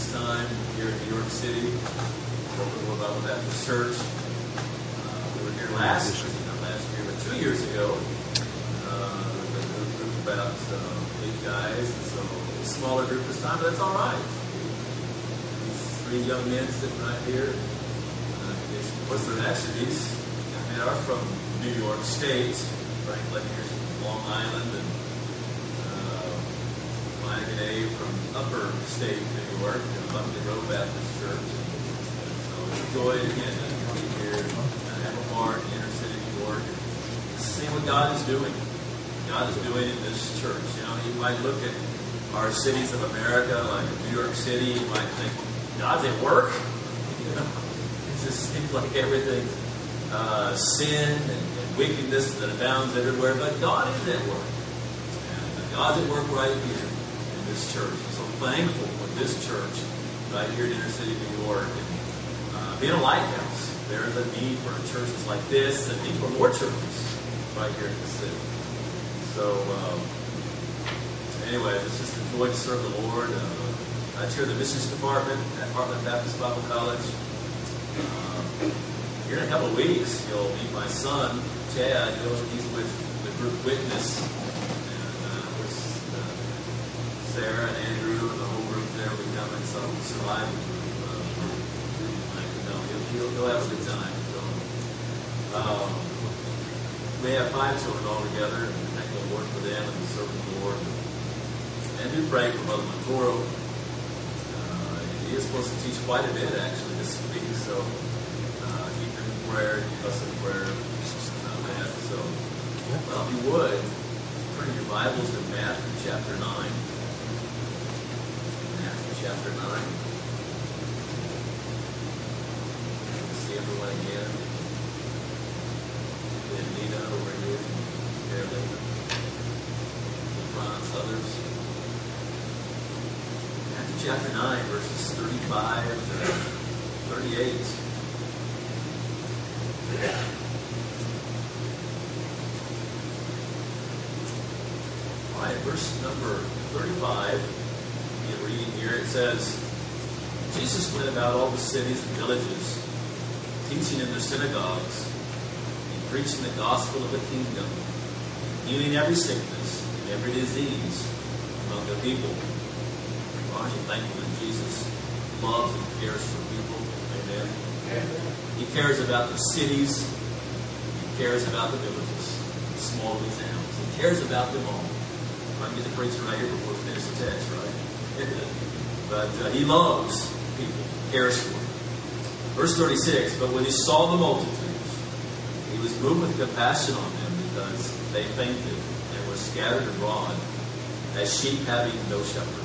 this time here in New York City, Brooklyn Bible Baptist Church. Uh, we were here last, not last year, but two years ago. Uh, with a group of about uh, eight guys, and so a smaller group this time, but that's all right. These three young men sitting right here. Uh, what's their young men are from New York State. Frank Lecter's from Long Island, and And from Upper State New York, and Buckley Road Baptist Church. So it's a joy again to be here and have in inner city New York and see what God is doing. God is doing in this church. You know, you might look at our cities of America, like New York City, you might think, God's at work. You know, it just seems like everything's uh, sin and, and wickedness that abounds everywhere, but God is at work. And God's at work right here this church. So thankful for this church right here in inner city New York. And, uh, being a lighthouse, there is a need for churches like this, a need for more churches right here in the city. So, um, anyway, it's just a joy to serve the Lord. Uh, I chair the missions department at Heartland Baptist Bible College. Uh, here in a couple of weeks, you'll meet my son, Chad. He's with the group Witness Sarah and Andrew and the whole group there will be coming, so survive. Uh, you know, he'll, he'll, he'll have a good time. So, um, we have five children all together, and thank the Lord for them and serving the Lord. And do pray for Brother Montoro. Uh, he is supposed to teach quite a bit actually this week, so uh, keep him in prayer, keep us in prayer. Uh, so, well, if you would, turn your Bibles to Matthew chapter 9 chapter 9. See everyone again. And Nina over here, Carolyn, Franz, others. Matthew chapter 9, verses 35 to 38. All right, verse number 35 reading here, it says, Jesus went about all the cities and villages, teaching in their synagogues, and preaching the gospel of the kingdom, healing every sickness and every disease among the people. Aren't you thankful that Jesus loves and cares for people? Amen. He cares about the cities. He cares about the villages, the small towns. He cares about them all. I'm going to preach right here before we finish the text, right? But uh, he loves people, cares for them. Verse 36, but when he saw the multitudes, he was moved with compassion on them because they fainted and were scattered abroad as sheep having no shepherd.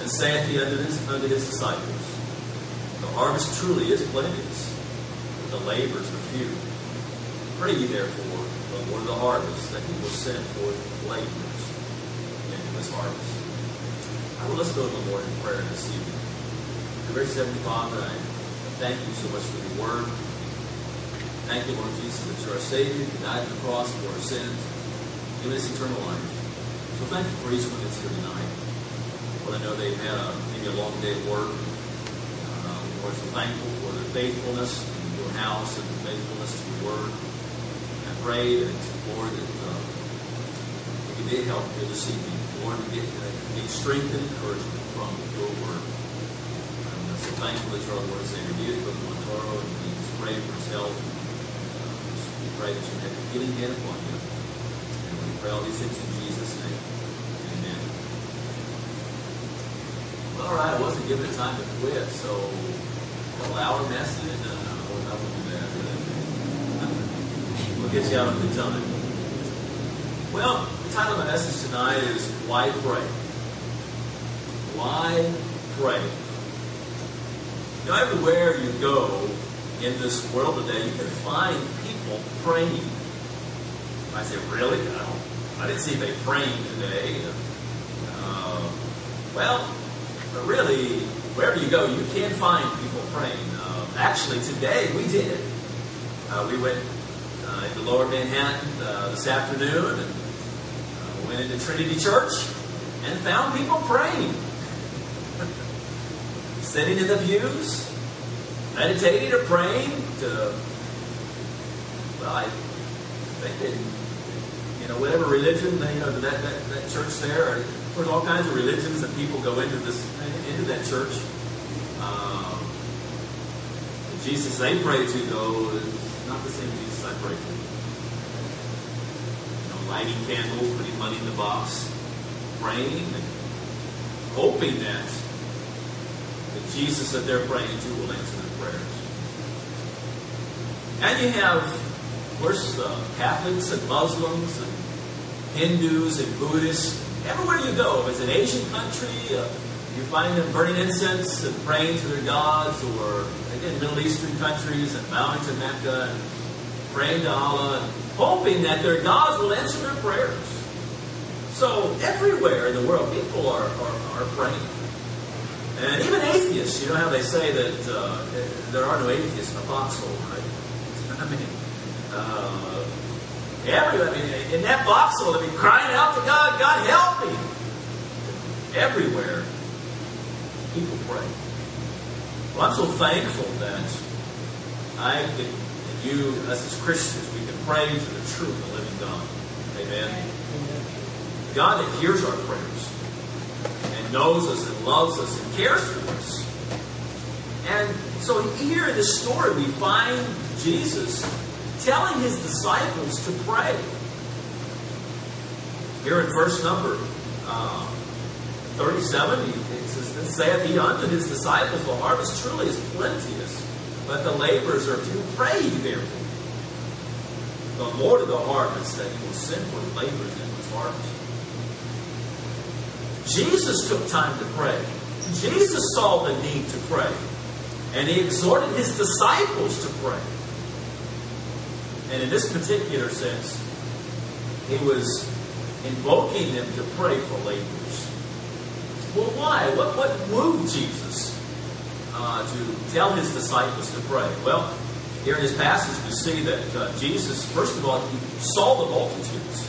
And saith he unto his, unto his disciples, The harvest truly is plenteous, but the labors are few. Pray ye therefore the Lord of the harvest that he will send forth laborers into his harvest. Well, let's go to the Lord in prayer this evening. Dear Heavenly Father, I thank you so much for your word. Thank you, Lord Jesus, that you're our Savior. You died on the cross for our sins, giving us eternal life. So thank you for each one that's here tonight. Well, I know they've had a, maybe a long day at work. Uh, Lord, so thankful for their faithfulness to your house and their faithfulness to your word. I pray that, Lord, that uh, we help you this evening. Lord, get uh, strength and encouragement from your word. I'm so thankful that you're our Lord and Savior. Be with Montoro and we pray for his health. We pray that you have a healing hand upon him. And we pray all these things in Jesus' name. Amen. Well, all right, I wasn't given time to quit, so couple hour message. Uh, we'll get you out of the time. Well, the title of my message tonight is Why Pray? Why pray? You know, everywhere you go in this world today, you can find people praying. I say, really? I, don't, I didn't see anybody praying today. Uh, well, really, wherever you go, you can find people praying. Uh, actually, today we did. Uh, we went uh, into Lower Manhattan uh, this afternoon into Trinity Church and found people praying. sitting in the pews, meditating or praying to, well, I think that, you know, whatever religion, you know, that, that, that church there, there's all kinds of religions that people go into this, into that church. Um, Jesus they pray to, though, is not the same Jesus I pray to. Lighting candles, putting money in the box, praying, hoping that the Jesus that they're praying to will answer their prayers. And you have, of course, uh, Catholics and Muslims and Hindus and Buddhists. Everywhere you go, if it's an Asian country, uh, you find them burning incense and praying to their gods, or again, Middle Eastern countries and bowing to Mecca and praying to Allah and hoping that their gods will answer their prayers. So everywhere in the world, people are, are, are praying. And even atheists, you know how they say that uh, there are no atheists in a foxhole, right? I mean, uh, every, I mean, in that foxhole, I be crying out to God, God help me. Everywhere, people pray. Well, I'm so thankful that I and you, us as Christians, we can pray to the true and living God. Amen. God hears our prayers and knows us and loves us and cares for us. And so here in this story, we find Jesus telling his disciples to pray. Here in verse number uh, 37, he says, Then saith he unto his disciples, The harvest truly is plenteous, but the laborers are few. Pray therefore the Lord of the harvest that he will send forth laborers into his harvest. Jesus took time to pray. Jesus saw the need to pray. And he exhorted his disciples to pray. And in this particular sense, he was invoking them to pray for laborers. Well, why? What, what moved Jesus uh, to tell his disciples to pray? Well, here in this passage, we see that uh, Jesus, first of all, he saw the multitudes.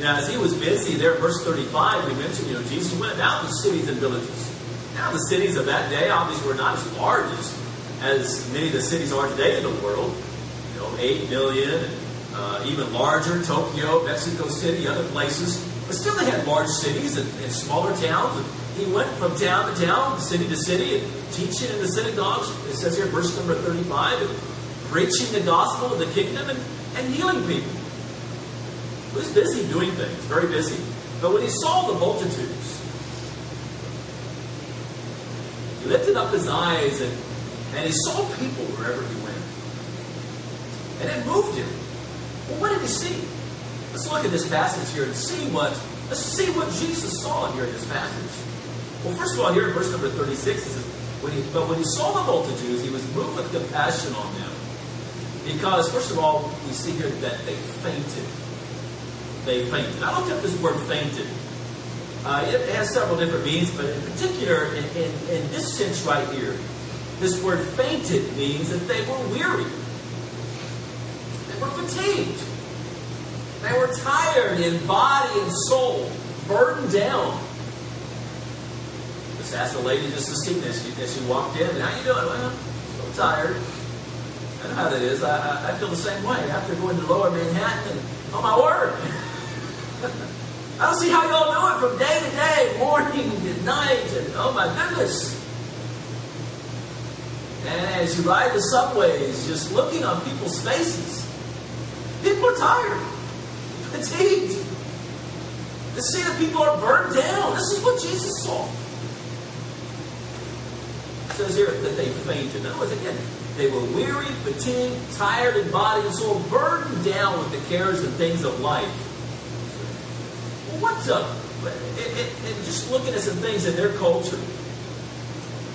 Now, as he was busy there, verse 35, we mentioned, you know, Jesus went about the cities and villages. Now, the cities of that day obviously were not as large as, as many of the cities are today in the world. You know, 8 million, uh, even larger, Tokyo, Mexico City, other places. But still, they had large cities and, and smaller towns. And he went from town to town, city to city, and teaching in the synagogues. It says here, verse number 35, and preaching the gospel of the kingdom and, and healing people. He was busy doing things, very busy. But when he saw the multitudes, he lifted up his eyes and, and he saw people wherever he went. And it moved him. Well, what did he see? Let's look at this passage here and see what let's see what Jesus saw here in this passage. Well, first of all, here in verse number 36, it says, when he, but when he saw the multitudes, he was moved with compassion on them. Because, first of all, we see here that they fainted. They fainted. I looked up this word fainted. Uh, it has several different meanings, but in particular, in, in, in this sense right here, this word fainted means that they were weary. They were fatigued. They were tired in body and soul, burdened down. Just asked the lady just to see this as she walked in. How you doing? Well, I'm tired. Know how that is. I, I, feel the same way after going to lower Manhattan and on my word. I don't see how y'all do it from day to day, morning to night, and oh my goodness. And as you ride the subways, just looking on people's faces, people are tired, fatigued. To see that people are burned down. This is what Jesus saw. It says here that they fainted. In other words, again, they were weary, fatigued, tired in body and soul, burdened down with the cares and things of life. Well, what's up? Just looking at some things in their culture,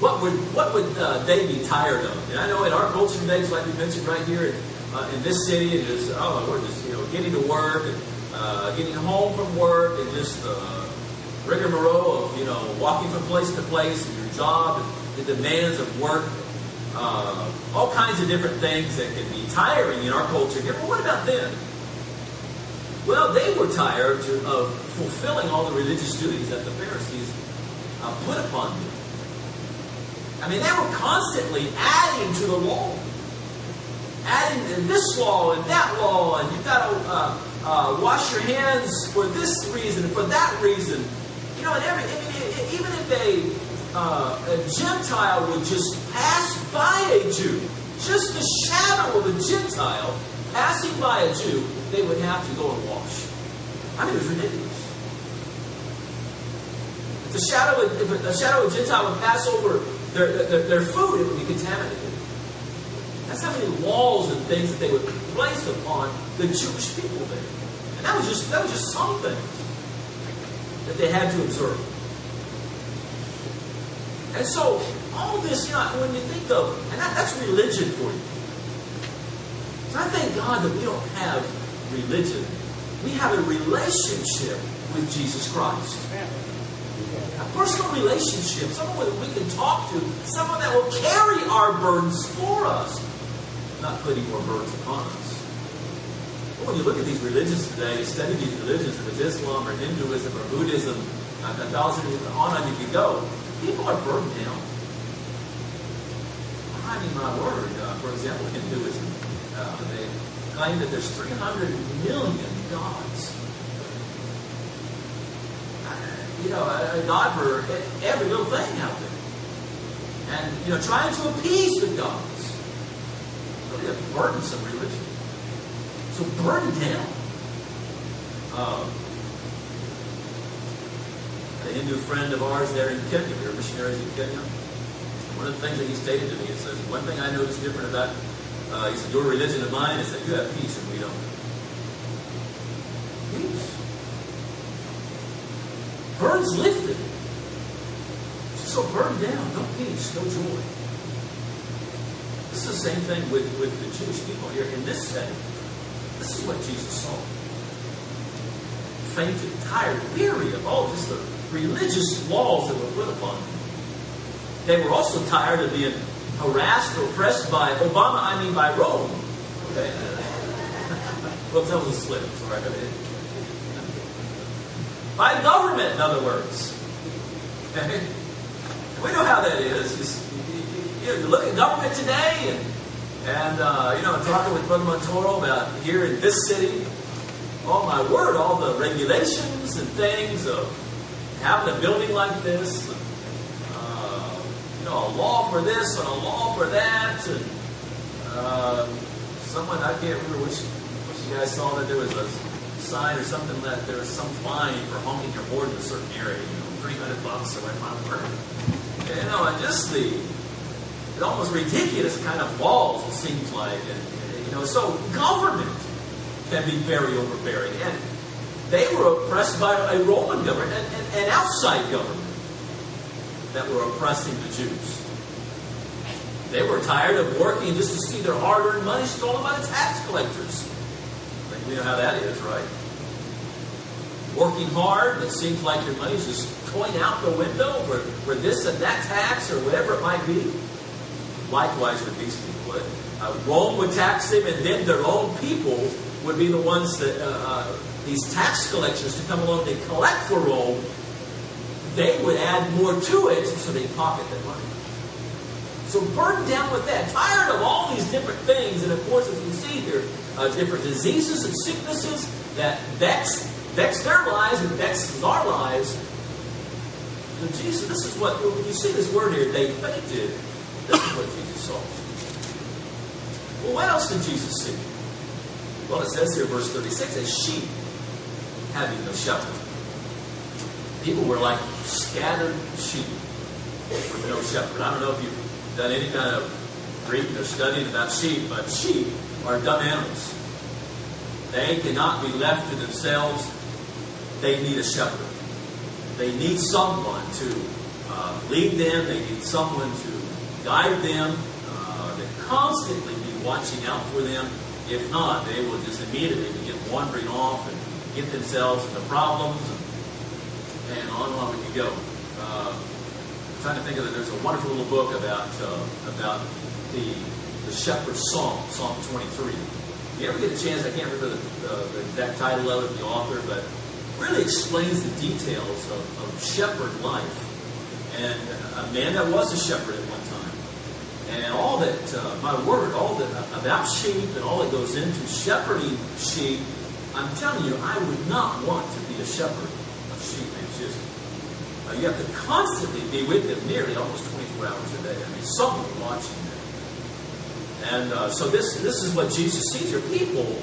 what would what would uh, they be tired of? And I know in our culture today, like we mentioned right here in, uh, in this city, it is oh we're just you know getting to work and uh, getting home from work and just uh, rigmarole of you know walking from place to place and your job and the demands of work uh, all kinds of different things that can be tiring in our culture here. But what about them? Well, they were tired to, of fulfilling all the religious duties that the Pharisees uh, put upon them. I mean, they were constantly adding to the law. Adding this law and that law, and you've got to uh, uh, wash your hands for this reason and for that reason. You know, and every, even if uh, a Gentile would just pass by a Jew, just the shadow of a Gentile passing by a Jew, they would have to go and wash. I mean, it was ridiculous. If the shadow, if a shadow of a Gentile would pass over their, their, their food, it would be contaminated. That's how many laws and things that they would place upon the Jewish people there. And that was just that was just some things that they had to observe. And so all this, you know, when you think of, and that, that's religion for you. So I thank God that we don't have religion. We have a relationship with Jesus Christ. A personal relationship, someone that we can talk to, someone that will carry our burdens for us, not putting more burdens upon us. But when you look at these religions today, you study these religions, if it's Islam or Hinduism or Buddhism, Catholicism, on and you can go, people are burdened down. I mean, my word, uh, for example, Hinduism, uh, they claim that there's 300 million gods. Uh, you know, a, a God for every little thing out there. And, you know, trying to appease the gods. Really a burdensome religion. So burden down. Um, a Hindu friend of ours there in Kenya, we were missionaries in Kenya. One of the things that he stated to me, he says, one thing I noticed different about, uh, he said, your religion and mine is that you have peace and we don't. Peace. Burdens lifted. So burden down, no peace, no joy. This is the same thing with, with the Jewish people here in this setting. This is what Jesus saw. Fainted, tired, weary of all just the religious laws that were put upon them. They were also tired of being harassed or oppressed by Obama, I mean by Rome. Okay? well, that was a slip. Sorry. By government, in other words. Okay? We know how that is. You, you, look at government today, and, and uh, you know, talking with Brother Montoro about here in this city, oh my word, all the regulations and things of having a building like this, know, a law for this and a law for that, and uh, someone I can't remember which which you guys saw that there was a sign or something that there was some fine for honking your horn in a certain area, you know, three hundred bucks or whatever. You know, and just the it's almost ridiculous kind of laws it seems like, and, you know, so government can be very overbearing and they were oppressed by a Roman government, an, an outside government that were oppressing the Jews. They were tired of working just to see their hard-earned money stolen by the tax collectors. I think we know how that is, right? Working hard, it seems like your money's just going out the window for, for this and that tax or whatever it might be. Likewise with these people. Uh, Rome would tax them, and then their own people would be the ones that uh, uh, these tax collectors to come along and collect for Rome, they would add more to it so they pocket their money. So burdened down with that, tired of all these different things, and of course, as we see here, uh, different diseases and sicknesses that vex, vex their lives and vex our lives. So Jesus, this is what, when you see this word here, they fainted. This is what Jesus saw. Well, what else did Jesus see? Well, it says here, verse 36, as sheep having no shepherd. People were like scattered sheep with no shepherd. I don't know if you've done any kind of reading or studying about sheep, but sheep are dumb animals. They cannot be left to themselves. They need a shepherd. They need someone to uh, lead them. They need someone to guide them. Uh, they constantly be watching out for them. If not, they will just immediately begin wandering off and get themselves into problems, and, on and on we could go. Uh, I'm trying to think of it. There's a wonderful little book about uh, about the the shepherd's song, Psalm 23. If you ever get a chance, I can't remember the, uh, the exact title of it, the author, but really explains the details of, of shepherd life. And a man that was a shepherd at one time and all that, uh, my word, all that about sheep and all that goes into shepherding sheep, I'm telling you, I would not want to be a shepherd of sheep. It's just, uh, you have to constantly be with them nearly almost 24 hours a day. I mean, someone watching them. And uh, so this, this is what Jesus sees here. People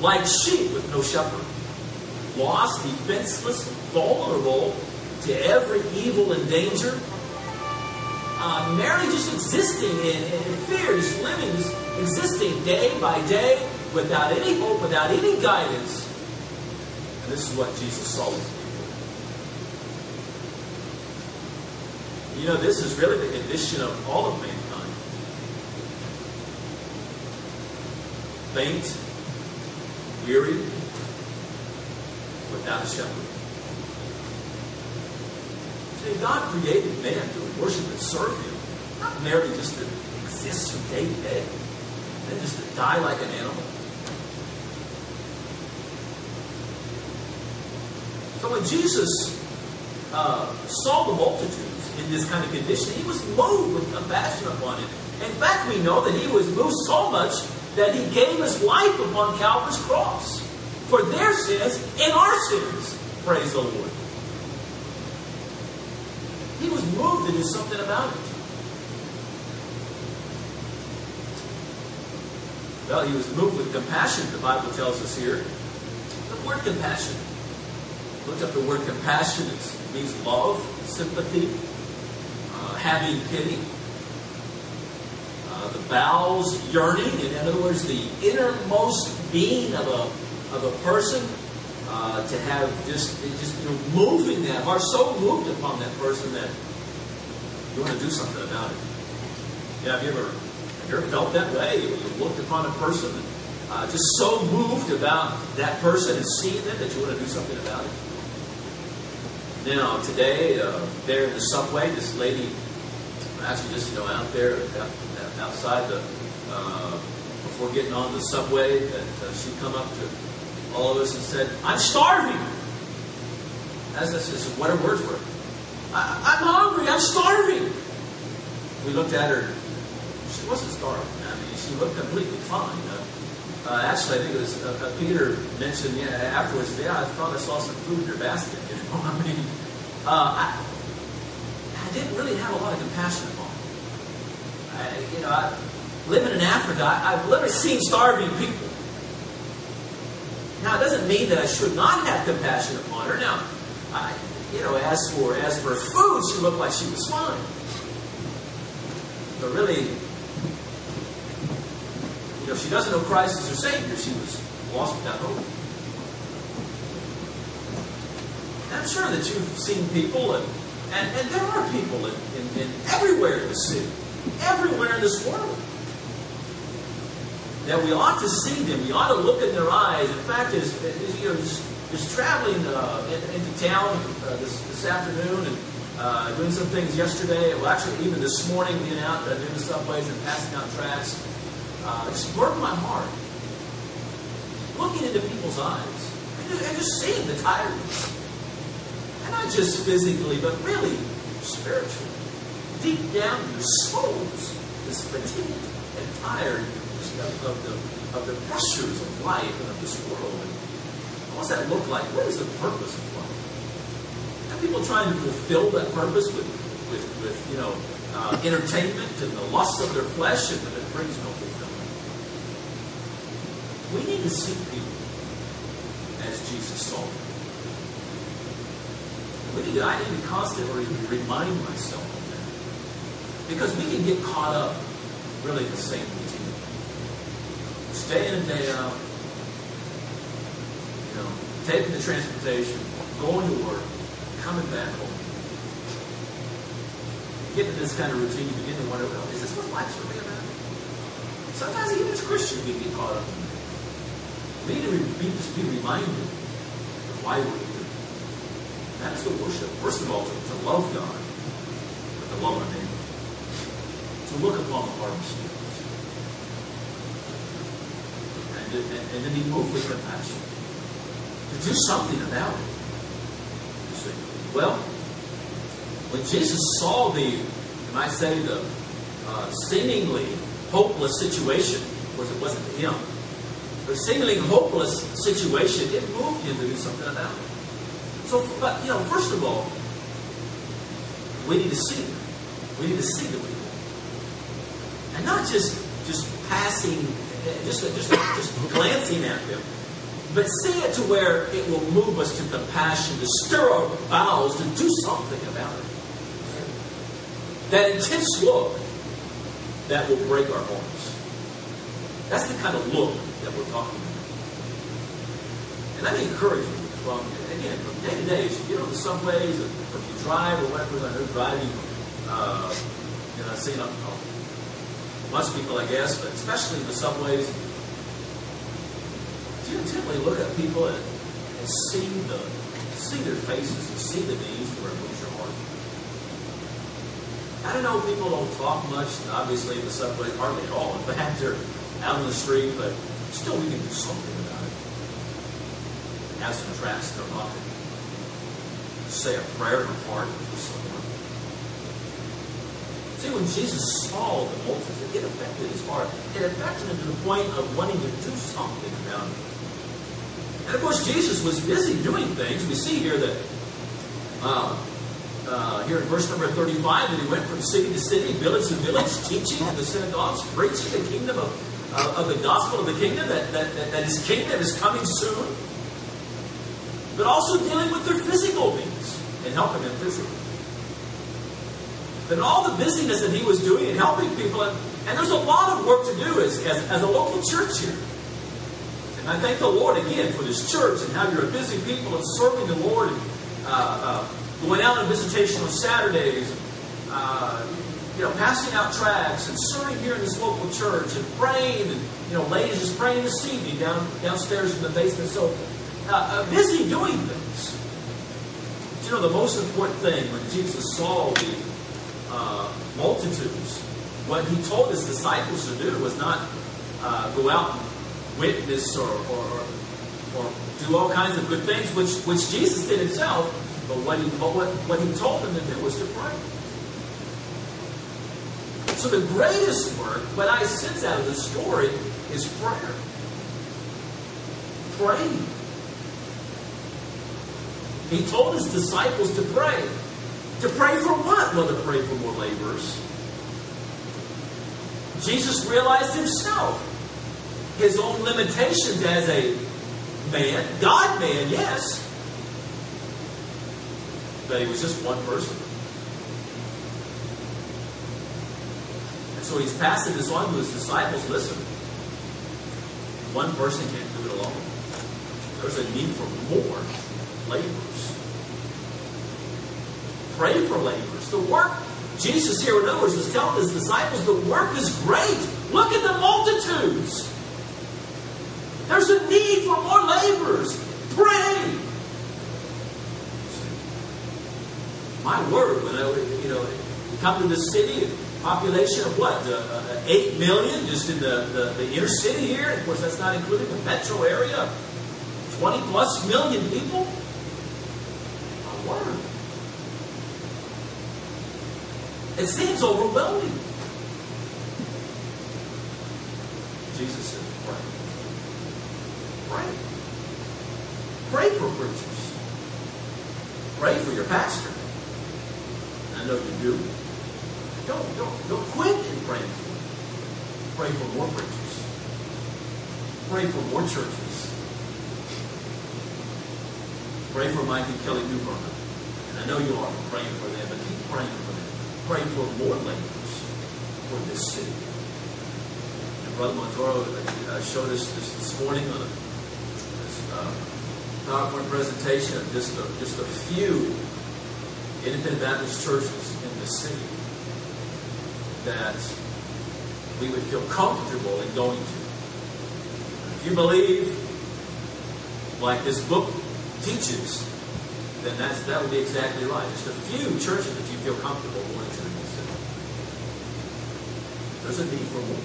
like sheep with no shepherd, lost, defenseless, vulnerable to every evil and danger uh, merely just existing in, in fear, just living, just existing day by day without any hope, without any guidance. And this is what Jesus saw with people. You know, this is really the condition of all of mankind. Faint, weary, without a shepherd. See, God created man to worship and serve Him, not merely just to exist from day to day, and just to die like an animal. So when Jesus uh, saw the multitudes in this kind of condition, he was moved with compassion upon it. In fact, we know that he was moved so much that he gave his life upon Calvary's cross for their sins and our sins. Praise the Lord. He was moved to do something about it. Well, he was moved with compassion, the Bible tells us here. The word compassion. Look up the word compassion. It means love, sympathy, having pity. Uh, the bowels yearning, in other words, the innermost being of a, of a person uh, to have just just you know moving that heart so moved upon that person that you want to do something about it. Yeah, have you ever have you ever felt that way? You looked upon a person uh, just so moved about that person and seeing them that you want to do something about it. Now today, uh, there in the subway, this lady actually just you know out there outside the uh, before getting on the subway that uh, she come up to all of us and said, I'm starving. As this is what her words were. I, am hungry, I'm starving. We looked at her. She wasn't starving. I mean, she looked completely fine. Uh, actually, I think it was uh, uh Peter mentioned yeah, afterwards, yeah, I thought I saw some food in your basket. You know, I mean, uh, I didn't really have a lot of compassion upon. I, you know, I, living in Africa, I, I've literally seen starving people. Now, it doesn't mean that I should not have compassion upon her. Now, I, you know, as for as for food, she looked like she was fine. But really, you know, she doesn't know Christ as her Savior. She was lost without hope. I'm sure that you've seen people, and, and, and there are people in, in, in everywhere in the city, everywhere in this world that we ought to see them. We ought to look in their eyes. In fact, as you know, just, traveling uh, into town uh, this, this afternoon and uh, doing some things yesterday, well, actually, even this morning, being out uh, doing the subways and passing out tracks, uh, just broke my heart. Looking into people's eyes and just, and just seeing the tiredness. Not just physically, but really spiritually. Deep down their souls, is fatigued and tired of, of, the, of the pressures of life and of this world. And what does that look like? What is the purpose of life? Are people trying to fulfill that purpose with, with, with you know, uh, entertainment and the lust of their flesh, and that it brings no fulfillment. We need to see people as Jesus saw them. I need to constantly remind myself of that. Because we can get caught up really in the same routine. day in and day out, you know, taking the transportation, going to work, coming back home. You get into this kind of routine, you begin to wonder, well, is this what life's really about? Sometimes even as Christians we get caught up in that. We need to be, just be reminded of why we're here. That is the worship. First of all, to, to love God, but to love our neighbor. To look upon the harvest and, and then be moved with compassion. To do something about it. You see. Well, when Jesus saw the you might say, the uh, seemingly hopeless situation. Of course, it wasn't to him. But seemingly hopeless situation, it moved him to do something about it. So, but, you know, first of all, we need to see. We need to see the people. And not just just passing, just, just, just glancing at them, but see it to where it will move us to compassion, to stir our bowels, to do something about it. That intense look that will break our hearts. That's the kind of look that we're talking about. And me encourage you from, again, from day to day, as you get on the subways, or if you drive or whatever, I know driving, uh, you know, I've seen a, a, most people, I guess, but especially in the subways, do you intently look at people and, and see the see their faces and see the needs where it moves your heart? I don't know, people don't talk much, obviously, in the subway, hardly at all. In fact, they're out on the street, but still we can do something Have some tracks in their pocket. Say a prayer in heart for someone. See, when Jesus saw the multitude, it affected his heart. It affected him to the point of wanting to do something about it. And of course, Jesus was busy doing things. We see here that uh, uh, here in verse number 35 that he went from city to city, village to village, teaching in the synagogues, preaching the kingdom of, uh, of the gospel of the kingdom, that, that, that his kingdom is coming soon. But also dealing with their physical needs and helping them physically. But all the busyness that he was doing and helping people, and, and there's a lot of work to do as, as, as a local church here. And I thank the Lord again for this church and how you're a busy people and serving the Lord and uh, uh, going out on visitation on Saturdays, uh, you know, passing out tracts and serving here in this local church and praying and you know, ladies just praying this evening down downstairs in the basement. So uh, uh, busy doing things. But, you know, the most important thing when Jesus saw the uh, multitudes, what he told his disciples to do was not go out and witness or, or, or do all kinds of good things, which, which Jesus did himself. But what he, what, what he told them to do was to pray. So the greatest work, what I sense out of the story, is prayer. Praying. He told his disciples to pray. To pray for what? Well, to pray for more laborers. Jesus realized himself his own limitations as a man, God man, yes. But he was just one person. And so he's passing this on to his disciples. Listen, one person can't do it alone. There's a need for more laborers. Pray for laborers. The work, Jesus here, in other words, was telling his disciples, the work is great. Look at the multitudes. There's a need for more laborers. Pray. My word, when I, you know, come to this city, population of what? Uh, uh, 8 million just in the, the, the, inner city here. Of course, that's not including the metro area. 20 plus million people. Word. It seems overwhelming. Jesus said, pray. Pray. Pray for preachers. Pray for your pastor. I know you do. Don't, don't, don't quit in praying for. Pray for more preachers. Pray for more churches. Pray for Mike and Kelly Newburner. And I know you are praying for them, but keep praying for them. Pray for more laborers for this city. And Brother Montoro uh, showed us this, this morning on a uh, PowerPoint presentation of just a, just a few independent Baptist churches in the city that we would feel comfortable in going to. If you believe, like this book teaches, then that's, that would be exactly right. Just a few churches that you feel comfortable going to in. There's a need for more.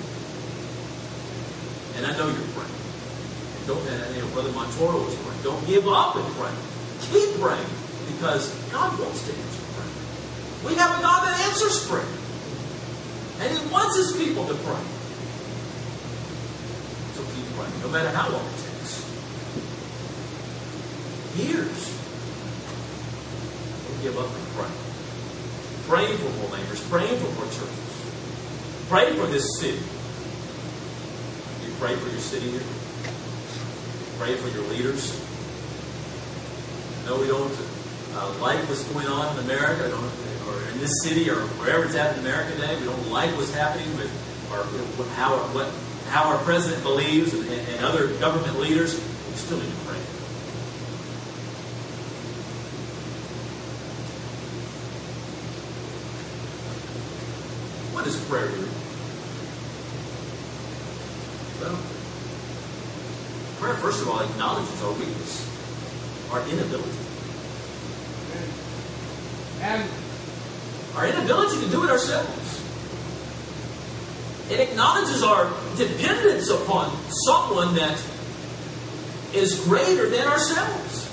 And I know you're praying. And Don't, and, you know, Brother Montoro was praying. Don't give up in praying. Keep praying because God wants to answer prayer. We have a God that answers prayer. And He wants His people to pray. So keep praying, no matter how long it takes. Years. Don't give up and pray. Praying for more neighbors, praying for more churches. Pray for this city. You pray for your city here. Pray for your leaders. No, we don't uh, like what's going on in America, or in this city, or wherever it's at in America today. We don't like what's happening with our, how, what, how our president believes and, and other government leaders. We still need to pray. What is prayer do? Well, prayer, first of all, acknowledges our weakness, our inability. And our inability to do it ourselves. It acknowledges our dependence upon someone that is greater than ourselves.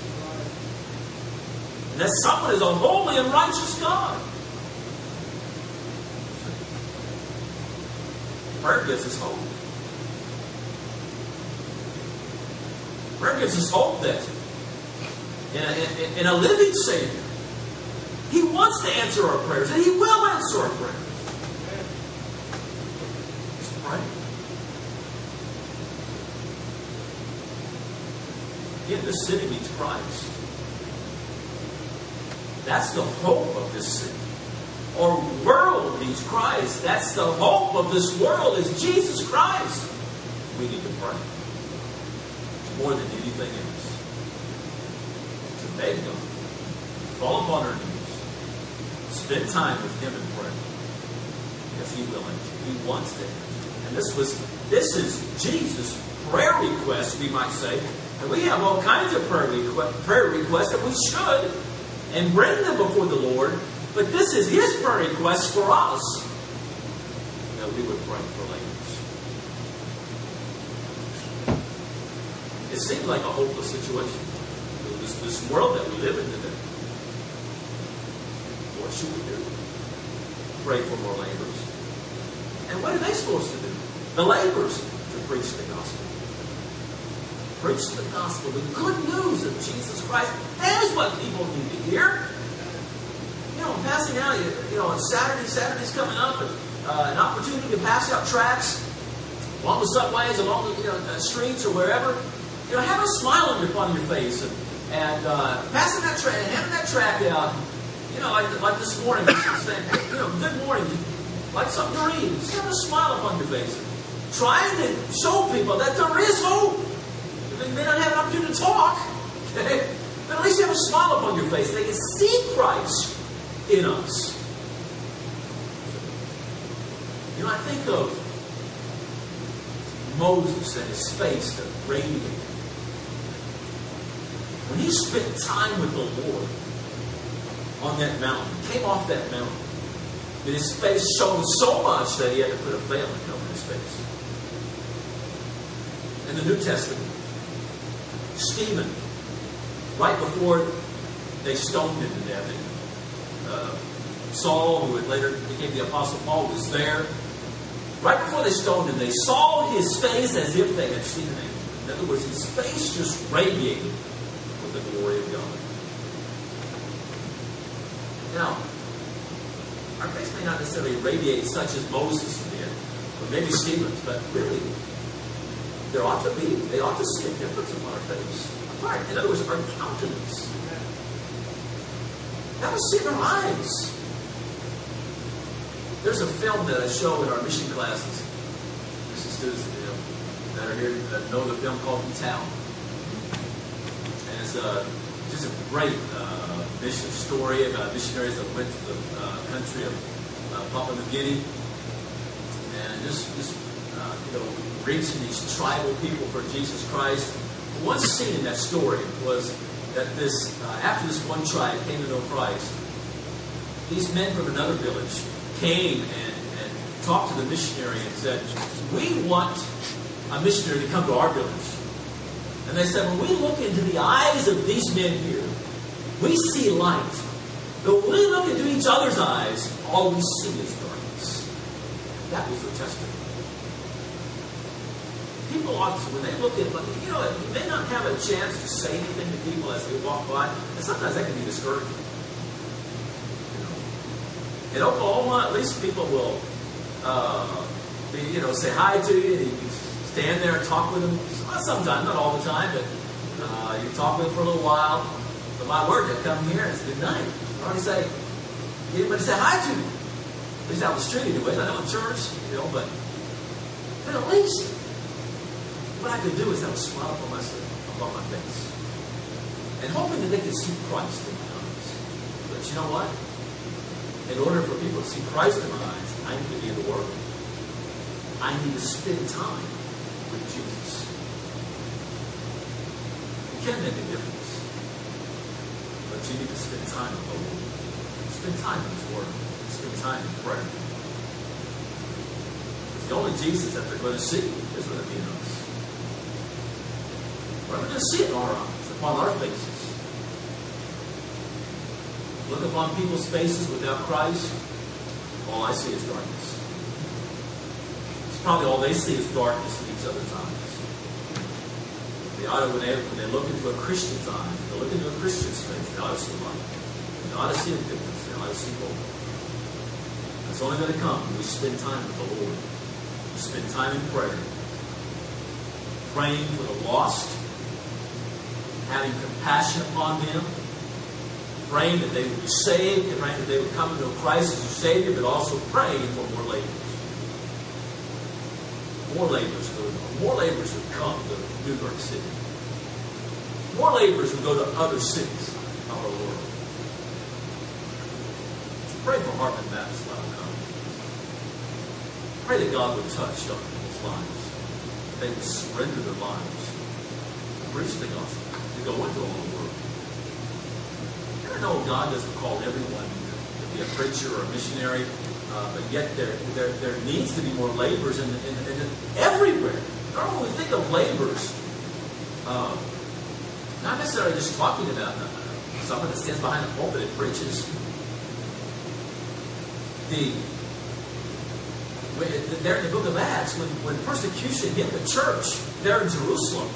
And that someone is a holy and righteous God. Prayer gives us hope. Prayer gives us hope that in a, in, a living Savior, He wants to answer our prayers, and He will answer our prayers. Just pray. Again, this city needs Christ. That's the hope of this city. Our world needs Christ. That's the hope of this world is Jesus Christ. We need to pray more than anything else. To beg God. Fall upon our knees. Spend time with Him in prayer. if He will answer. He wants to. And this was this is Jesus' prayer request, we might say. And we have all kinds of prayer, prayer requests that we should and bring them before the Lord. But this is His prayer request for us that we would pray for leaders. It seems like a hopeless situation. This, this world that we live in today. What should we do? Pray for more laborers. And what are they supposed to do? The laborers to preach the gospel. Preach the gospel, the good news of Jesus Christ. That is what people need to hear. Passing out, you know, on Saturday, Saturday's coming up, and uh, an opportunity to pass out tracts along the subways, along the you know, streets, or wherever. You know, have a smile upon your face, and, and uh, passing that tract, having that tract out. You know, like, like this morning, saying, hey, you know, good morning, like to read. Just have a smile upon your face. Trying to show people that there is hope. They may not have an opportunity to talk, okay? But at least you have a smile upon your face. They can see Christ in us. You know, I think of Moses and his face that radiated. When he spent time with the Lord on that mountain, came off that mountain, that his face shone so much that he had to put a veiling over his face. In the New Testament, Stephen, right before they stoned him to death, uh, Saul, who later became the Apostle Paul, was there. Right before they stoned him, they saw his face as if they had seen an angel. In other words, his face just radiated with the glory of God. Now, our face may not necessarily radiate such as Moses did, or maybe Stephen's, but really, there ought to be, they ought to see a difference in our face. Apart. In other words, our countenance. That was our eyes. There's a film that I show in our mission classes. Mission students that are here that know the film called Ee-Taow. And it's uh, just a great uh, mission story about missionaries that went to the uh, country of uh, Papua New Guinea and just, just uh, you know, reaching these tribal people for Jesus Christ. One scene in that story was that this, uh, after this one tribe came to know Christ, these men from another village came and, and talked to the missionary and said, We want a missionary to come to our village. And they said, When we look into the eyes of these men here, we see light. But when we look into each other's eyes, all we see is darkness. That was the testimony. People to, when they look at, you know, you may not have a chance to say anything to people as they walk by, and sometimes that can be discouraging. You know? In Oklahoma, at least people will, uh, you know, say hi to you, and you stand there and talk with them. Sometimes, not all the time, but uh, you talk with them for a little while. But my word, they come here and it's good night. Or you say, anybody say hi to me. At least out the street anyways. I know in church, you know, but, but at least what I could do is have a smile upon my, upon my face. And hoping that they can see Christ in my eyes. But you know what? In order for people to see Christ in my eyes, I need to be in the Word. I need to spend time with Jesus. You can make a difference. But you need to spend time with the Lord. Spend time in His Word. Spend time in prayer. The only Jesus that they're going to see is going to be in us. We're going to see it in our eyes, upon our faces. Look upon people's faces without Christ, all I see is darkness. It's probably all they see is darkness in each other's eyes. They ought to, when they, when they look into a Christian's eyes, they look into a Christian's face, they ought to see light. They ought to see a difference. They ought to see hope. It's only going to come when we spend time with the Lord. We spend time in prayer, praying for the lost, having compassion upon them, praying that they would be saved, and praying that they would come to know Christ as your Savior, but also praying for more laborers. More laborers go more laborers would come to New York City. More laborers would go to other cities of our world. Pray for Heartland Baptist Bible College. Pray that God would touch young people's lives. They would surrender their lives. Preach the gospel go into all the world. I know God doesn't call everyone to be a preacher or a missionary, uh, but yet there, there, there needs to be more laborers in, in, in, everywhere. Normally, we think of laborers, uh, not necessarily just talking about uh, someone that stands behind the pulpit and preaches. The there in the book of Acts, when, when persecution hit the church there in Jerusalem,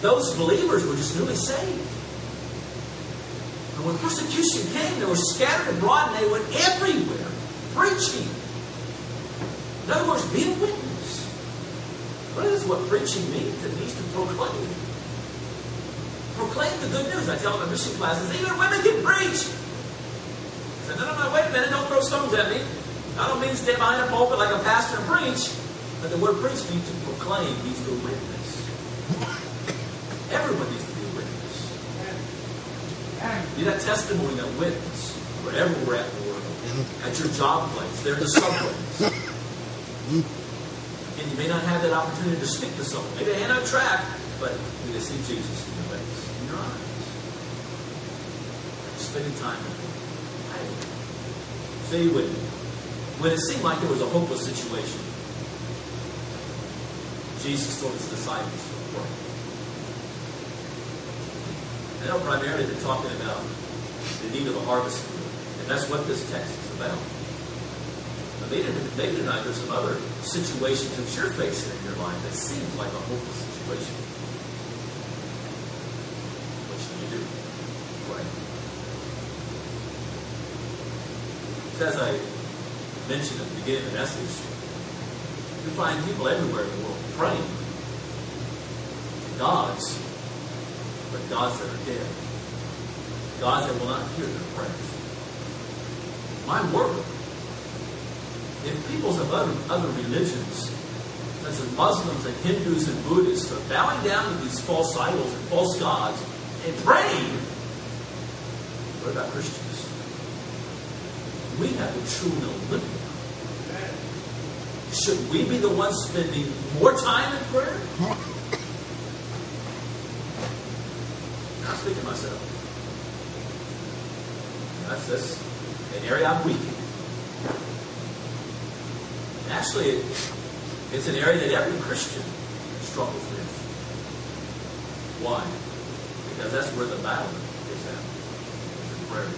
those believers were just newly saved. And when persecution came, they were scattered abroad and they went everywhere preaching. In other words, be a witness. What is what preaching means? It means to proclaim. Proclaim the good news. I tell my mission classes, even women can preach. I said, no, no, no, wait a minute, don't throw stones at me. I don't mean to stand behind a pulpit like a pastor and preach, but the word preach means to proclaim, means to witness. Everyone needs to be a witness. Be that testimony, that witness, wherever we're at in the world. At your job place, there the subways. And you may not have that opportunity to speak to someone. Maybe hand on track, but you to see Jesus in your face, in your eyes. Spending time with him. Say you me. When it seemed like there was a hopeless situation, Jesus told his disciples to pray. They're talking about the need of a harvest, and that's what this text is about. But maybe, maybe tonight there's some other situations that you're facing in your life that seems like a hopeless situation. What should you do? Pray. As I mentioned at the beginning of the message, you find people everywhere in the world praying gods, but gods that are dead. Gods that will not hear their prayers. My word, if peoples of other, other religions, such as Muslims and Hindus and Buddhists, are bowing down to these false idols and false gods and praying, what about Christians? We have the true and the living God. Should we be the ones spending more time in prayer? Speaking myself. That's, that's an area I'm weak in. Actually, it's an area that every Christian struggles with. Why? Because that's where the battle is at. It's in prayer.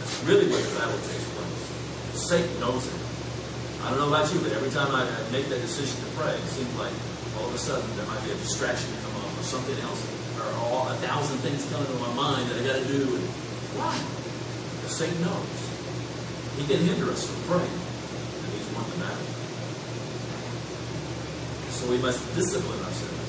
That's really where the battle takes place. Satan knows it. I don't know about you, but every time I make that decision to pray, it seems like all of a sudden there might be a distraction come up or something else, all, a thousand things coming to my mind that I got to do. And why? The Satan knows. He can hinder us from praying, and he's one to matter. So we must discipline ourselves.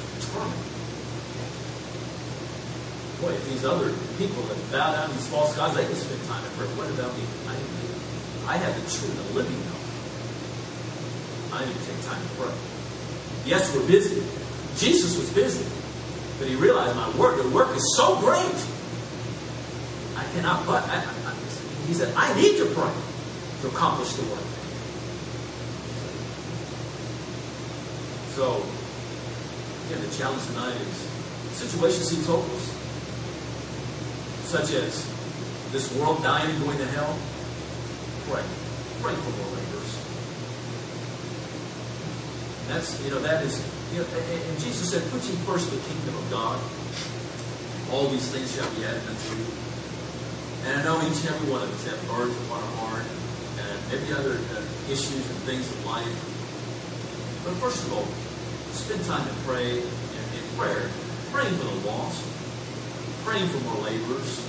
Boy, if these other people that bow down to these false gods, they can spend time in prayer. What about me? I, I have the true, the living God. I need to take time to pray. Yes, we're busy. Jesus was busy. But he realized my work, the work is so great. I cannot but. I, I, he said, I need to pray to accomplish the work. So, again, the challenge tonight is situation seems hopeless such as this world dying and going to hell, pray. Pray for more laborers. That's, you know, that is, you know, and Jesus said, put ye first the kingdom of God. All these things shall be added unto you. And I know each and every one of us have burdens upon our heart and maybe other uh, issues and things of life. But first of all, spend time to pray in, in prayer, praying for the lost, praying for more laborers,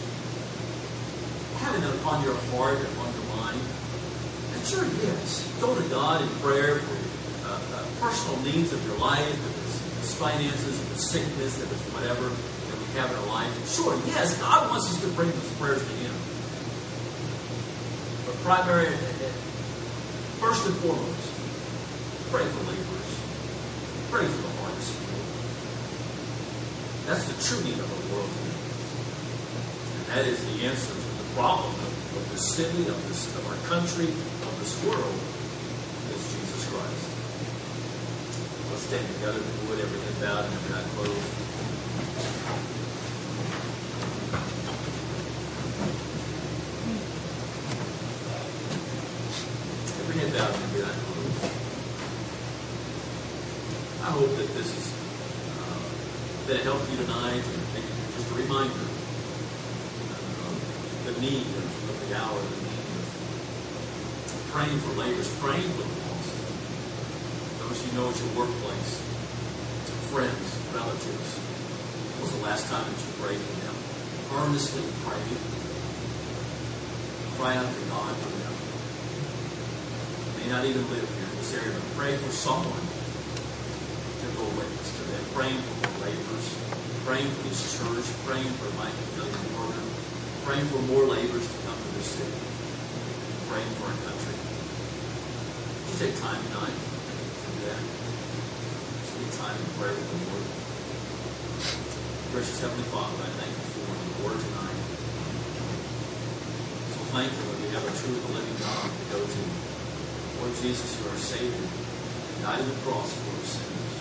having it upon your heart and upon your mind. And sure, yes, go to God in prayer for personal needs of your life, if it's, if it's finances, if it's sickness, if it's whatever that we have in our life. Sure, yes, God wants us to bring those prayers to Him. But primary, eh, eh, first and foremost, pray for laborers. Pray for the harvest. That's the true need of the world today. And that is the answer to the problem of, of the city, of, this, of our country, of this world, is Jesus Christ. Stand together if we would, every head bowed and every eye closed. Every head bowed and every eye closed. I hope that this has uh, been a help to you tonight, and just a reminder the need of, of the hour, the need of praying for laborers, praying for the lost. Those you know at your workplace, to friends, relatives. Was the last time that you prayed for them? Earnestly pray. Cry out to God for them. May not even live here in this area, but pray for someone to go witness to them. Praying for more laborers, praying for this church, praying for Mike Million Order praying for more laborers to come to this city, praying for our country. Take time tonight to do that? Spend time in prayer with the Lord. Gracious Heavenly Father, I thank you for the word tonight. So thankful that we have a true and living God to go to. Lord Jesus, you are our Savior. You died on the cross for our sins.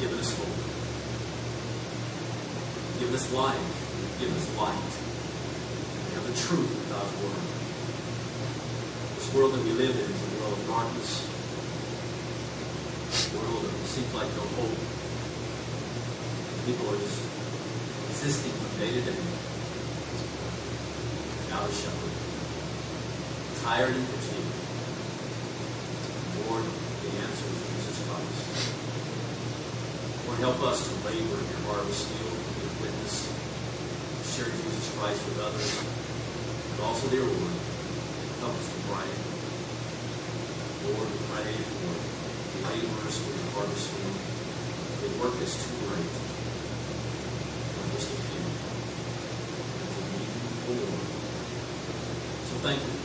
Give us hope. Give us life give us light. We have the truth of God's Word. This world that we live in is a world of darkness, world that seems like no hope. People are just existing from day to day without a shepherd, tired and fatigued. Lord, the answer is Jesus Christ. Lord, help us to labor in your harvest field, a witness share Jesus Christ with others, but also, dear Lord, help us to pray. Lord, we pray for laborers for the harvest field. The work is too great for just a few. And we need. So thank you